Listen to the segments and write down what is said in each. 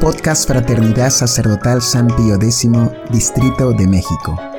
Podcast Fraternidad Sacerdotal San Pío X, Distrito de México.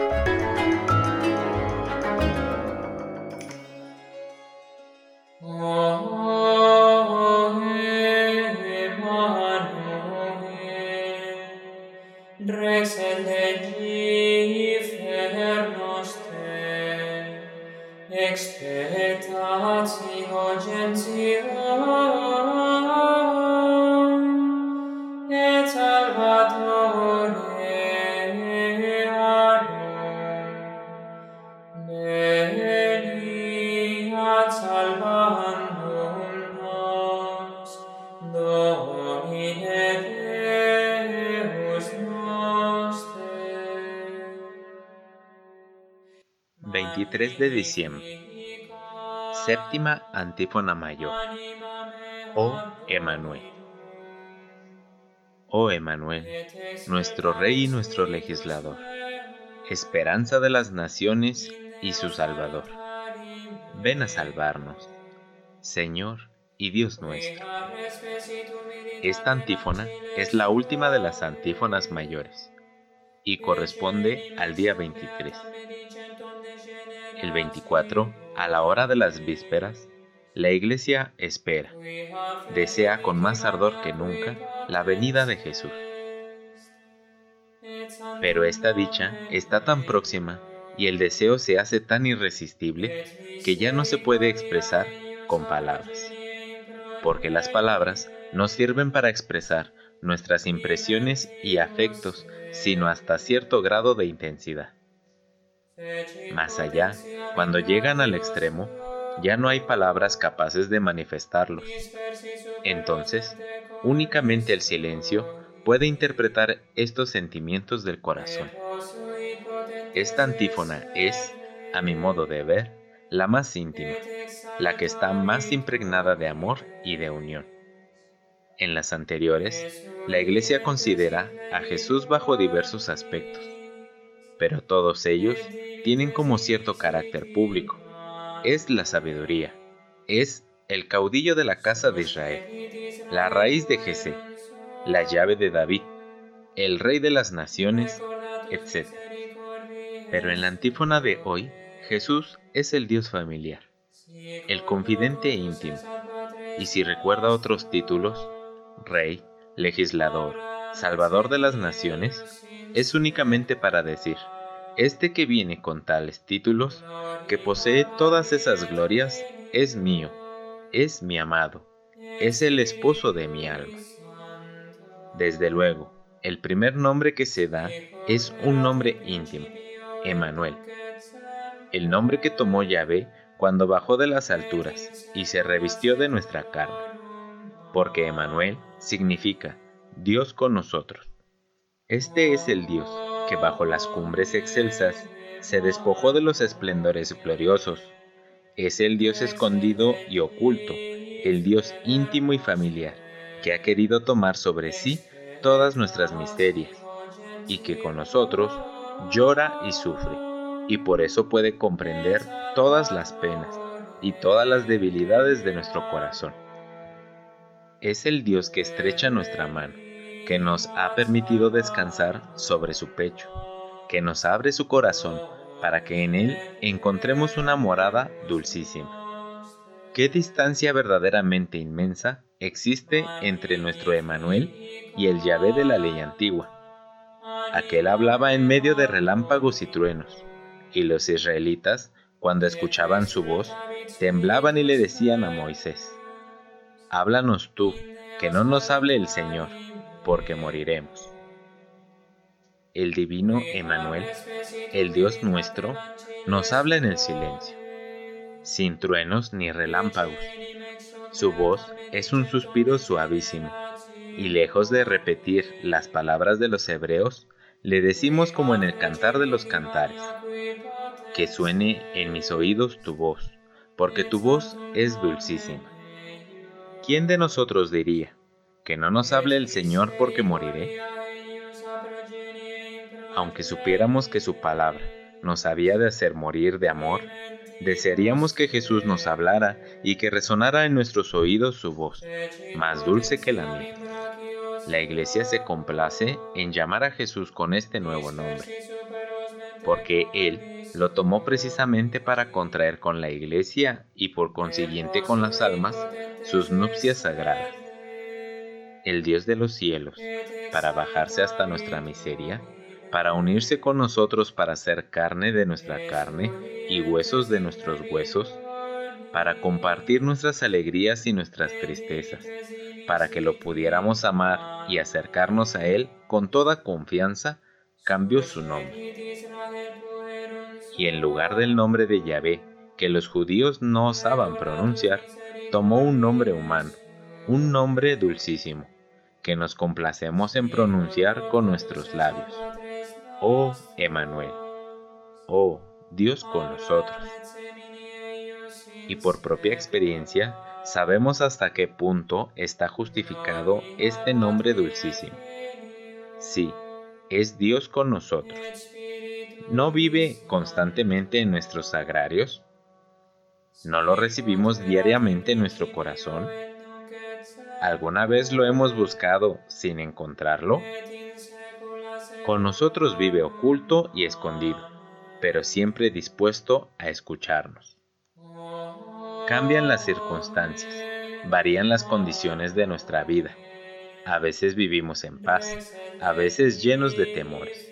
De diciembre. Séptima antífona mayor. Oh Emanuel. Oh Emanuel, nuestro Rey y nuestro legislador, esperanza de las naciones y su Salvador. Ven a salvarnos, Señor y Dios nuestro. Esta antífona es la última de las antífonas mayores y corresponde al día 23 el 24, a la hora de las vísperas, la iglesia espera, desea con más ardor que nunca la venida de Jesús. Pero esta dicha está tan próxima y el deseo se hace tan irresistible que ya no se puede expresar con palabras, porque las palabras no sirven para expresar nuestras impresiones y afectos, sino hasta cierto grado de intensidad. Más allá, cuando llegan al extremo, ya no hay palabras capaces de manifestarlos. Entonces, únicamente el silencio puede interpretar estos sentimientos del corazón. Esta antífona es, a mi modo de ver, la más íntima, la que está más impregnada de amor y de unión. En las anteriores, la Iglesia considera a Jesús bajo diversos aspectos, pero todos ellos tienen como cierto carácter público. Es la sabiduría, es el caudillo de la casa de Israel, la raíz de Jesé, la llave de David, el rey de las naciones, etc. Pero en la antífona de hoy, Jesús es el Dios familiar, el confidente íntimo, y si recuerda otros títulos, rey, legislador, salvador de las naciones, es únicamente para decir, este que viene con tales títulos, que posee todas esas glorias, es mío, es mi amado, es el esposo de mi alma. Desde luego, el primer nombre que se da es un nombre íntimo, Emanuel, el nombre que tomó Yahvé cuando bajó de las alturas y se revistió de nuestra carne, porque Emanuel significa Dios con nosotros. Este es el Dios que bajo las cumbres excelsas se despojó de los esplendores gloriosos. Es el Dios escondido y oculto, el Dios íntimo y familiar, que ha querido tomar sobre sí todas nuestras misterias, y que con nosotros llora y sufre, y por eso puede comprender todas las penas y todas las debilidades de nuestro corazón. Es el Dios que estrecha nuestra mano que nos ha permitido descansar sobre su pecho, que nos abre su corazón para que en él encontremos una morada dulcísima. ¿Qué distancia verdaderamente inmensa existe entre nuestro Emanuel y el Yahvé de la ley antigua? Aquel hablaba en medio de relámpagos y truenos, y los israelitas, cuando escuchaban su voz, temblaban y le decían a Moisés, Háblanos tú, que no nos hable el Señor porque moriremos. El divino Emanuel, el Dios nuestro, nos habla en el silencio, sin truenos ni relámpagos. Su voz es un suspiro suavísimo, y lejos de repetir las palabras de los hebreos, le decimos como en el cantar de los cantares, que suene en mis oídos tu voz, porque tu voz es dulcísima. ¿Quién de nosotros diría, que no nos hable el Señor porque moriré? Aunque supiéramos que su palabra nos había de hacer morir de amor, desearíamos que Jesús nos hablara y que resonara en nuestros oídos su voz, más dulce que la mía. La iglesia se complace en llamar a Jesús con este nuevo nombre, porque Él lo tomó precisamente para contraer con la iglesia y por consiguiente con las almas sus nupcias sagradas. El Dios de los cielos, para bajarse hasta nuestra miseria, para unirse con nosotros para ser carne de nuestra carne y huesos de nuestros huesos, para compartir nuestras alegrías y nuestras tristezas, para que lo pudiéramos amar y acercarnos a Él con toda confianza, cambió su nombre. Y en lugar del nombre de Yahvé, que los judíos no osaban pronunciar, tomó un nombre humano, un nombre dulcísimo, que nos complacemos en pronunciar con nuestros labios. Oh Emanuel, oh Dios con nosotros. Y por propia experiencia, sabemos hasta qué punto está justificado este nombre dulcísimo. Sí, es Dios con nosotros. ¿No vive constantemente en nuestros sagrarios? ¿No lo recibimos diariamente en nuestro corazón? ¿Alguna vez lo hemos buscado sin encontrarlo? Con nosotros vive oculto y escondido, pero siempre dispuesto a escucharnos. Cambian las circunstancias, varían las condiciones de nuestra vida. A veces vivimos en paz, a veces llenos de temores.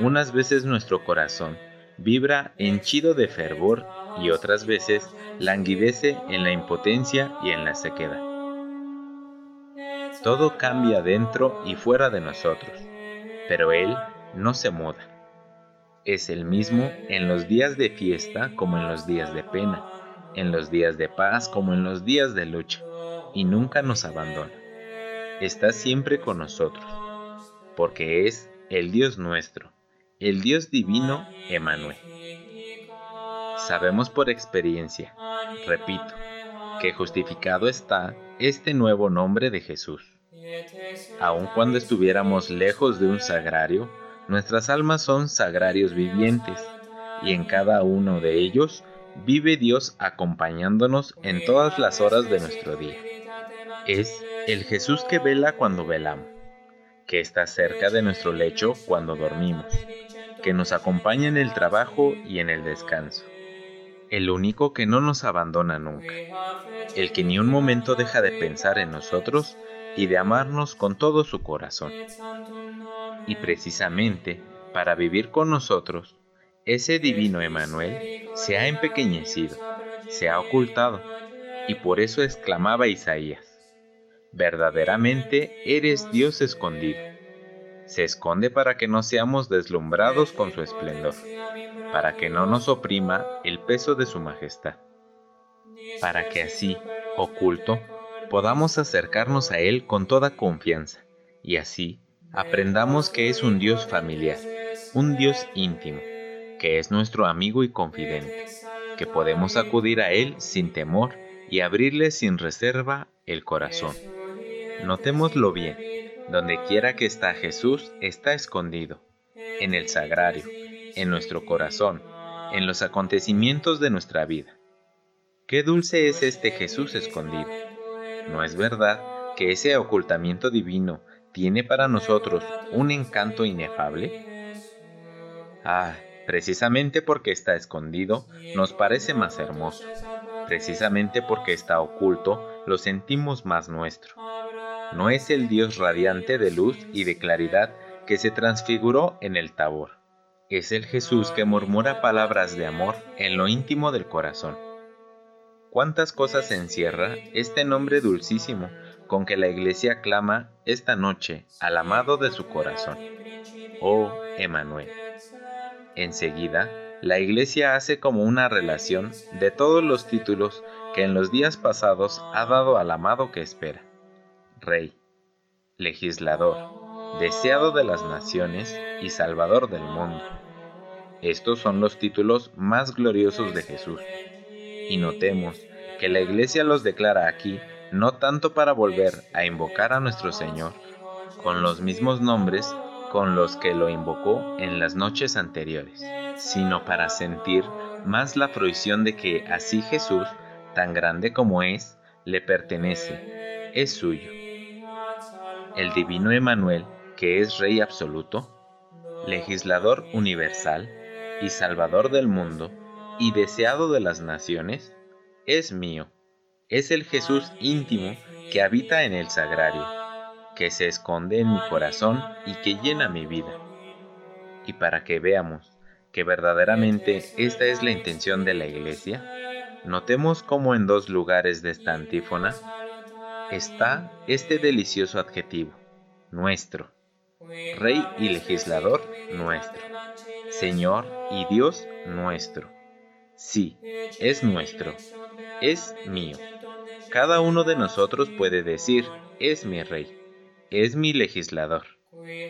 Unas veces nuestro corazón vibra henchido de fervor y otras veces languidece en la impotencia y en la sequedad. Todo cambia dentro y fuera de nosotros pero Él no se muda. Es el mismo en los días de fiesta como en los días de pena, en los días de paz como en los días de lucha, y nunca nos abandona. Está siempre con nosotros, porque es el Dios nuestro, el Dios divino Emanuel. Sabemos por experiencia, repito, que justificado está este nuevo nombre de Jesús Aun cuando estuviéramos lejos de un sagrario, nuestras almas son sagrarios vivientes, y en cada uno de ellos vive Dios acompañándonos en todas las horas de nuestro día. Es el Jesús que vela cuando velamos, que está cerca de nuestro lecho cuando dormimos, que nos acompaña en el trabajo y en el descanso. El único que no nos abandona nunca, el que ni un momento deja de pensar en nosotros y de amarnos con todo su corazón. Y precisamente para vivir con nosotros, ese divino Emanuel se ha empequeñecido, se ha ocultado, y por eso exclamaba Isaías, verdaderamente eres Dios escondido. Se esconde para que no seamos deslumbrados con su esplendor, para que no nos oprima el peso de su majestad, para que así, oculto, podamos acercarnos a Él con toda confianza y así aprendamos que es un Dios familiar, un Dios íntimo, que es nuestro amigo y confidente, que podemos acudir a Él sin temor y abrirle sin reserva el corazón. Notémoslo bien, donde quiera que está Jesús está escondido, en el sagrario, en nuestro corazón, en los acontecimientos de nuestra vida. Qué dulce es este Jesús escondido ¿No es verdad que ese ocultamiento divino tiene para nosotros un encanto inefable? Ah, precisamente porque está escondido, nos parece más hermoso. Precisamente porque está oculto, lo sentimos más nuestro. No es el Dios radiante de luz y de claridad que se transfiguró en el tabor. Es el Jesús que murmura palabras de amor en lo íntimo del corazón cuántas cosas encierra este nombre dulcísimo con que la iglesia clama esta noche al amado de su corazón. Oh, Emanuel. Enseguida, la iglesia hace como una relación de todos los títulos que en los días pasados ha dado al amado que espera. Rey, legislador, deseado de las naciones y salvador del mundo. Estos son los títulos más gloriosos de Jesús y notemos que la Iglesia los declara aquí no tanto para volver a invocar a nuestro Señor con los mismos nombres con los que lo invocó en las noches anteriores, sino para sentir más la fruición de que así Jesús, tan grande como es, le pertenece, es suyo. El divino Emanuel, que es Rey absoluto, legislador universal y salvador del mundo y deseado de las naciones, es mío. Es el Jesús íntimo que habita en el sagrario, que se esconde en mi corazón y que llena mi vida. Y para que veamos que verdaderamente esta es la intención de la Iglesia, notemos cómo en dos lugares de esta antífona está este delicioso adjetivo, nuestro, Rey y legislador nuestro, Señor y Dios nuestro. Sí, es nuestro, es mío. Cada uno de nosotros puede decir, es mi Rey, es mi legislador,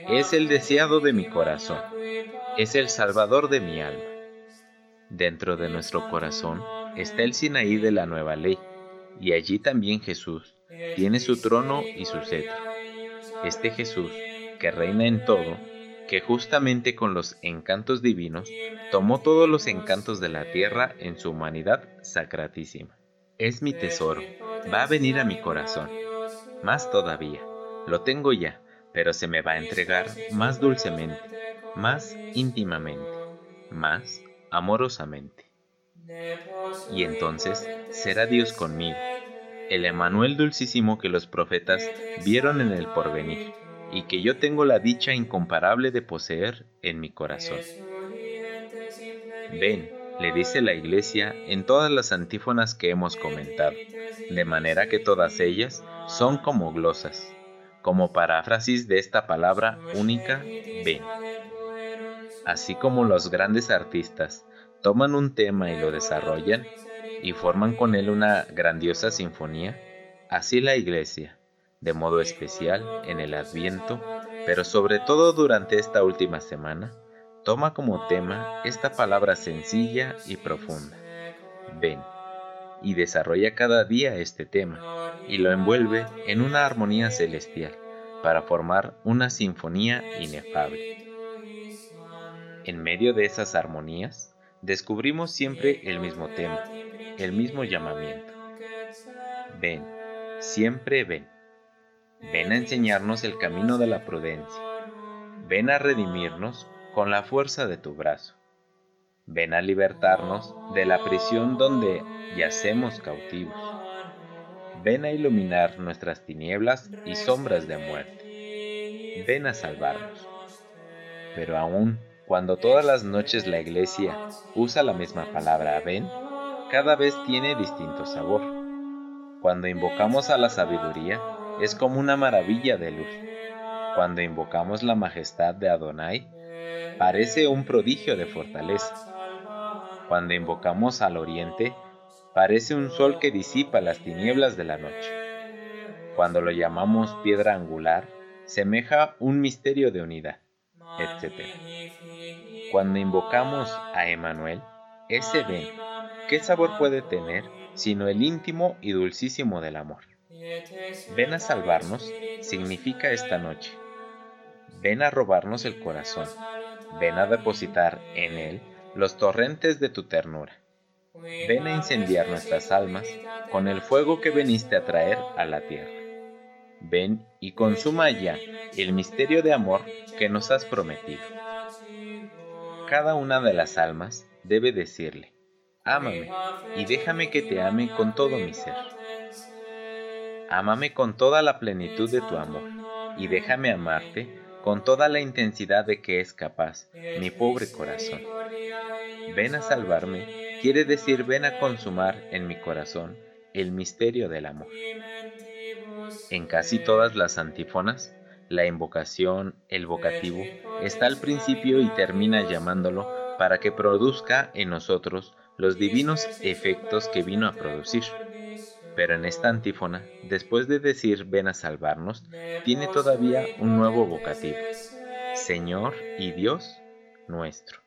es el deseado de mi corazón, es el salvador de mi alma. Dentro de nuestro corazón está el Sinaí de la nueva ley, y allí también Jesús tiene su trono y su cetro. Este Jesús, que reina en todo, que justamente con los encantos divinos tomó todos los encantos de la tierra en su humanidad sacratísima. Es mi tesoro, va a venir a mi corazón. Más todavía, lo tengo ya, pero se me va a entregar más dulcemente, más íntimamente, más amorosamente. Y entonces será Dios conmigo, el Emanuel dulcísimo que los profetas vieron en el porvenir y que yo tengo la dicha incomparable de poseer en mi corazón. Ven, le dice la Iglesia en todas las antífonas que hemos comentado, de manera que todas ellas son como glosas, como paráfrasis de esta palabra única, ven. Así como los grandes artistas toman un tema y lo desarrollan y forman con él una grandiosa sinfonía, así la Iglesia, de modo especial en el Adviento, pero sobre todo durante esta última semana, toma como tema esta palabra sencilla y profunda, ven, y desarrolla cada día este tema, y lo envuelve en una armonía celestial, para formar una sinfonía inefable. En medio de esas armonías, descubrimos siempre el mismo tema, el mismo llamamiento. Ven, siempre ven. Ven a enseñarnos el camino de la prudencia. Ven a redimirnos con la fuerza de tu brazo. Ven a libertarnos de la prisión donde yacemos cautivos. Ven a iluminar nuestras tinieblas y sombras de muerte. Ven a salvarnos. Pero aún cuando todas las noches la iglesia usa la misma palabra ven, cada vez tiene distinto sabor. Cuando invocamos a la sabiduría, es como una maravilla de luz. Cuando invocamos la majestad de Adonai, parece un prodigio de fortaleza. Cuando invocamos al oriente, parece un sol que disipa las tinieblas de la noche. Cuando lo llamamos piedra angular, semeja un misterio de unidad, etc. Cuando invocamos a Emanuel, ese ven, ¿qué sabor puede tener sino el íntimo y dulcísimo del amor? Ven a salvarnos significa esta noche. Ven a robarnos el corazón. Ven a depositar en él los torrentes de tu ternura. Ven a incendiar nuestras almas con el fuego que veniste a traer a la tierra. Ven y consuma ya el misterio de amor que nos has prometido. Cada una de las almas debe decirle, ámame y déjame que te ame con todo mi ser. Ámame con toda la plenitud de tu amor, y déjame amarte con toda la intensidad de que es capaz mi pobre corazón. Ven a salvarme quiere decir ven a consumar en mi corazón el misterio del amor. En casi todas las antífonas, la invocación, el vocativo, está al principio y termina llamándolo para que produzca en nosotros los divinos efectos que vino a producir. Pero en esta antífona, después de decir ven a salvarnos, tiene todavía un nuevo vocativo. Señor y Dios nuestro.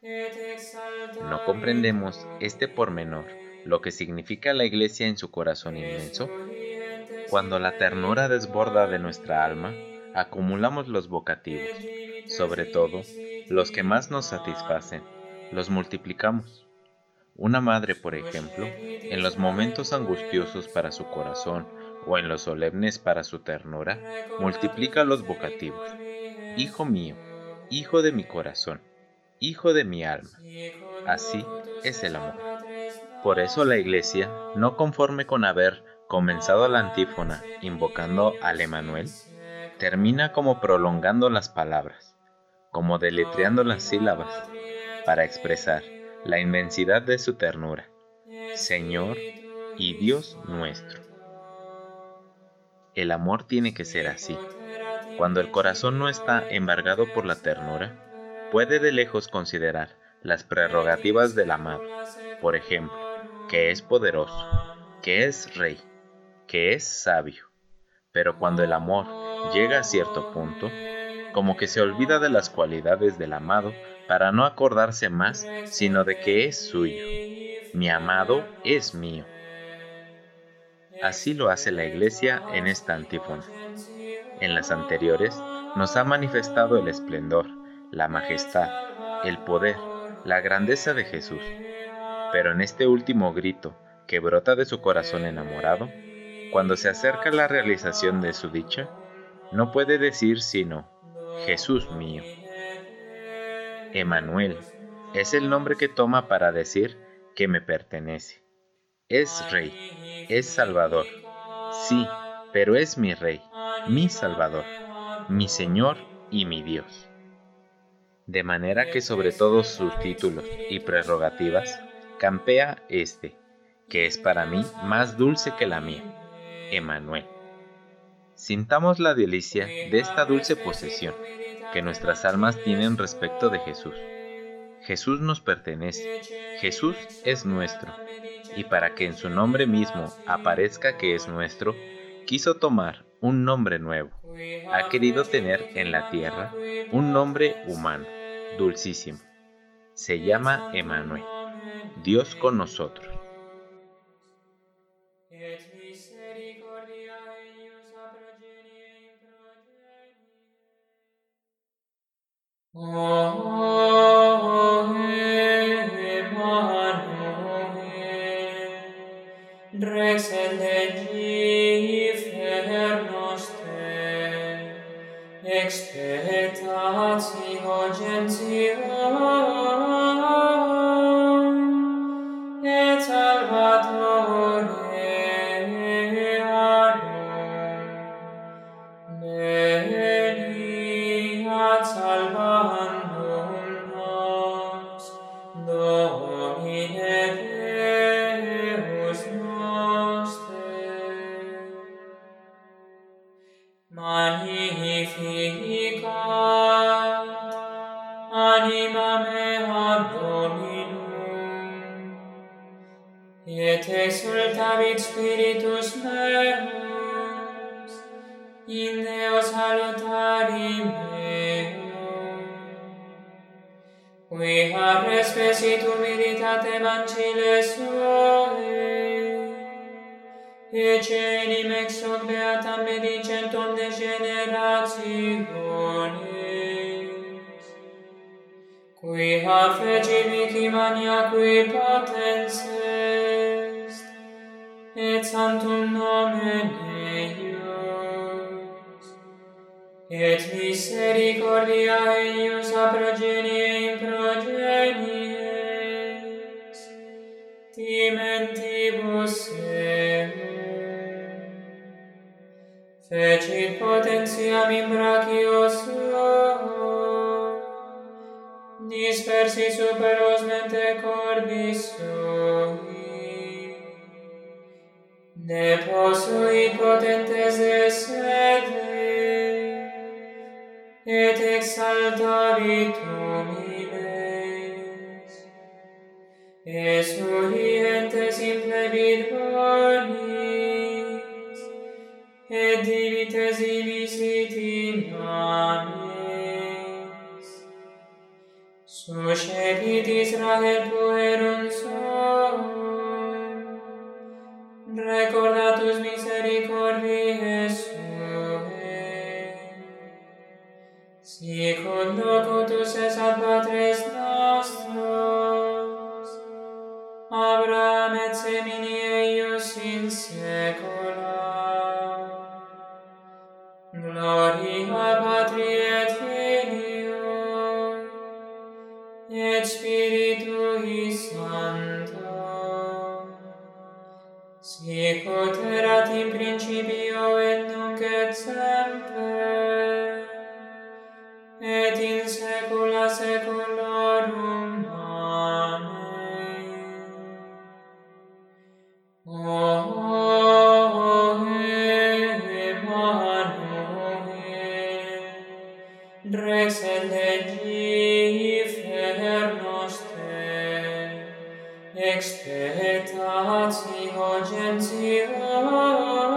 ¿No comprendemos este pormenor, lo que significa la iglesia en su corazón inmenso? Cuando la ternura desborda de nuestra alma, acumulamos los vocativos, sobre todo los que más nos satisfacen, los multiplicamos. Una madre, por ejemplo, en los momentos angustiosos para su corazón, o en los solemnes para su ternura, multiplica los vocativos. Hijo mío, hijo de mi corazón, hijo de mi alma. Así es el amor. Por eso la Iglesia, no conforme con haber comenzado la antífona invocando al Emanuel, termina como prolongando las palabras, como deletreando las sílabas, para expresar la inmensidad de su ternura. Señor y Dios nuestro. El amor tiene que ser así. Cuando el corazón no está embargado por la ternura, puede de lejos considerar las prerrogativas del amado, por ejemplo, que es poderoso, que es rey, que es sabio. Pero cuando el amor llega a cierto punto, como que se olvida de las cualidades del amado para no acordarse más, sino de que es suyo. Mi amado es mío. Así lo hace la Iglesia en esta antífona. En las anteriores nos ha manifestado el esplendor, la majestad, el poder, la grandeza de Jesús. Pero en este último grito que brota de su corazón enamorado, cuando se acerca la realización de su dicha, no puede decir sino, Jesús mío. Emanuel es el nombre que toma para decir que me pertenece. Es rey, es salvador. Sí, pero es mi rey, mi salvador, mi Señor y mi Dios. De manera que sobre todos sus títulos y prerrogativas, campea este, que es para mí más dulce que la mía, Emanuel. Sintamos la delicia de esta dulce posesión que nuestras almas tienen respecto de Jesús. Jesús nos pertenece, Jesús es nuestro, y para que en su nombre mismo aparezca que es nuestro, quiso tomar un nombre nuevo. Ha querido tener en la tierra un nombre humano, dulcísimo. Se llama Emanuel, Dios con nosotros. Oh. magnificat. Anima mea Dominum. Et exultavit spiritus meus. In Deo salutari meum. Qui ha respesitum humilitate mancile suo e enim ex hoc beatam medicentum de generationis. Qui hafeci vici mania qui potens est, et santum nomen eius, et misericordia eius a progenie in pro ec in potentiam in brachio suo, dispersi super os mente cordis sui. Ne possui potentes esede, et exaltavitum imes. Es ente in plebit scelit Israel puerum suum, recordatus misericordiae suae, sicud locutus es ad patres nostros, Abraham et semini eius in saecula. Gloria for expectatio oh, gentium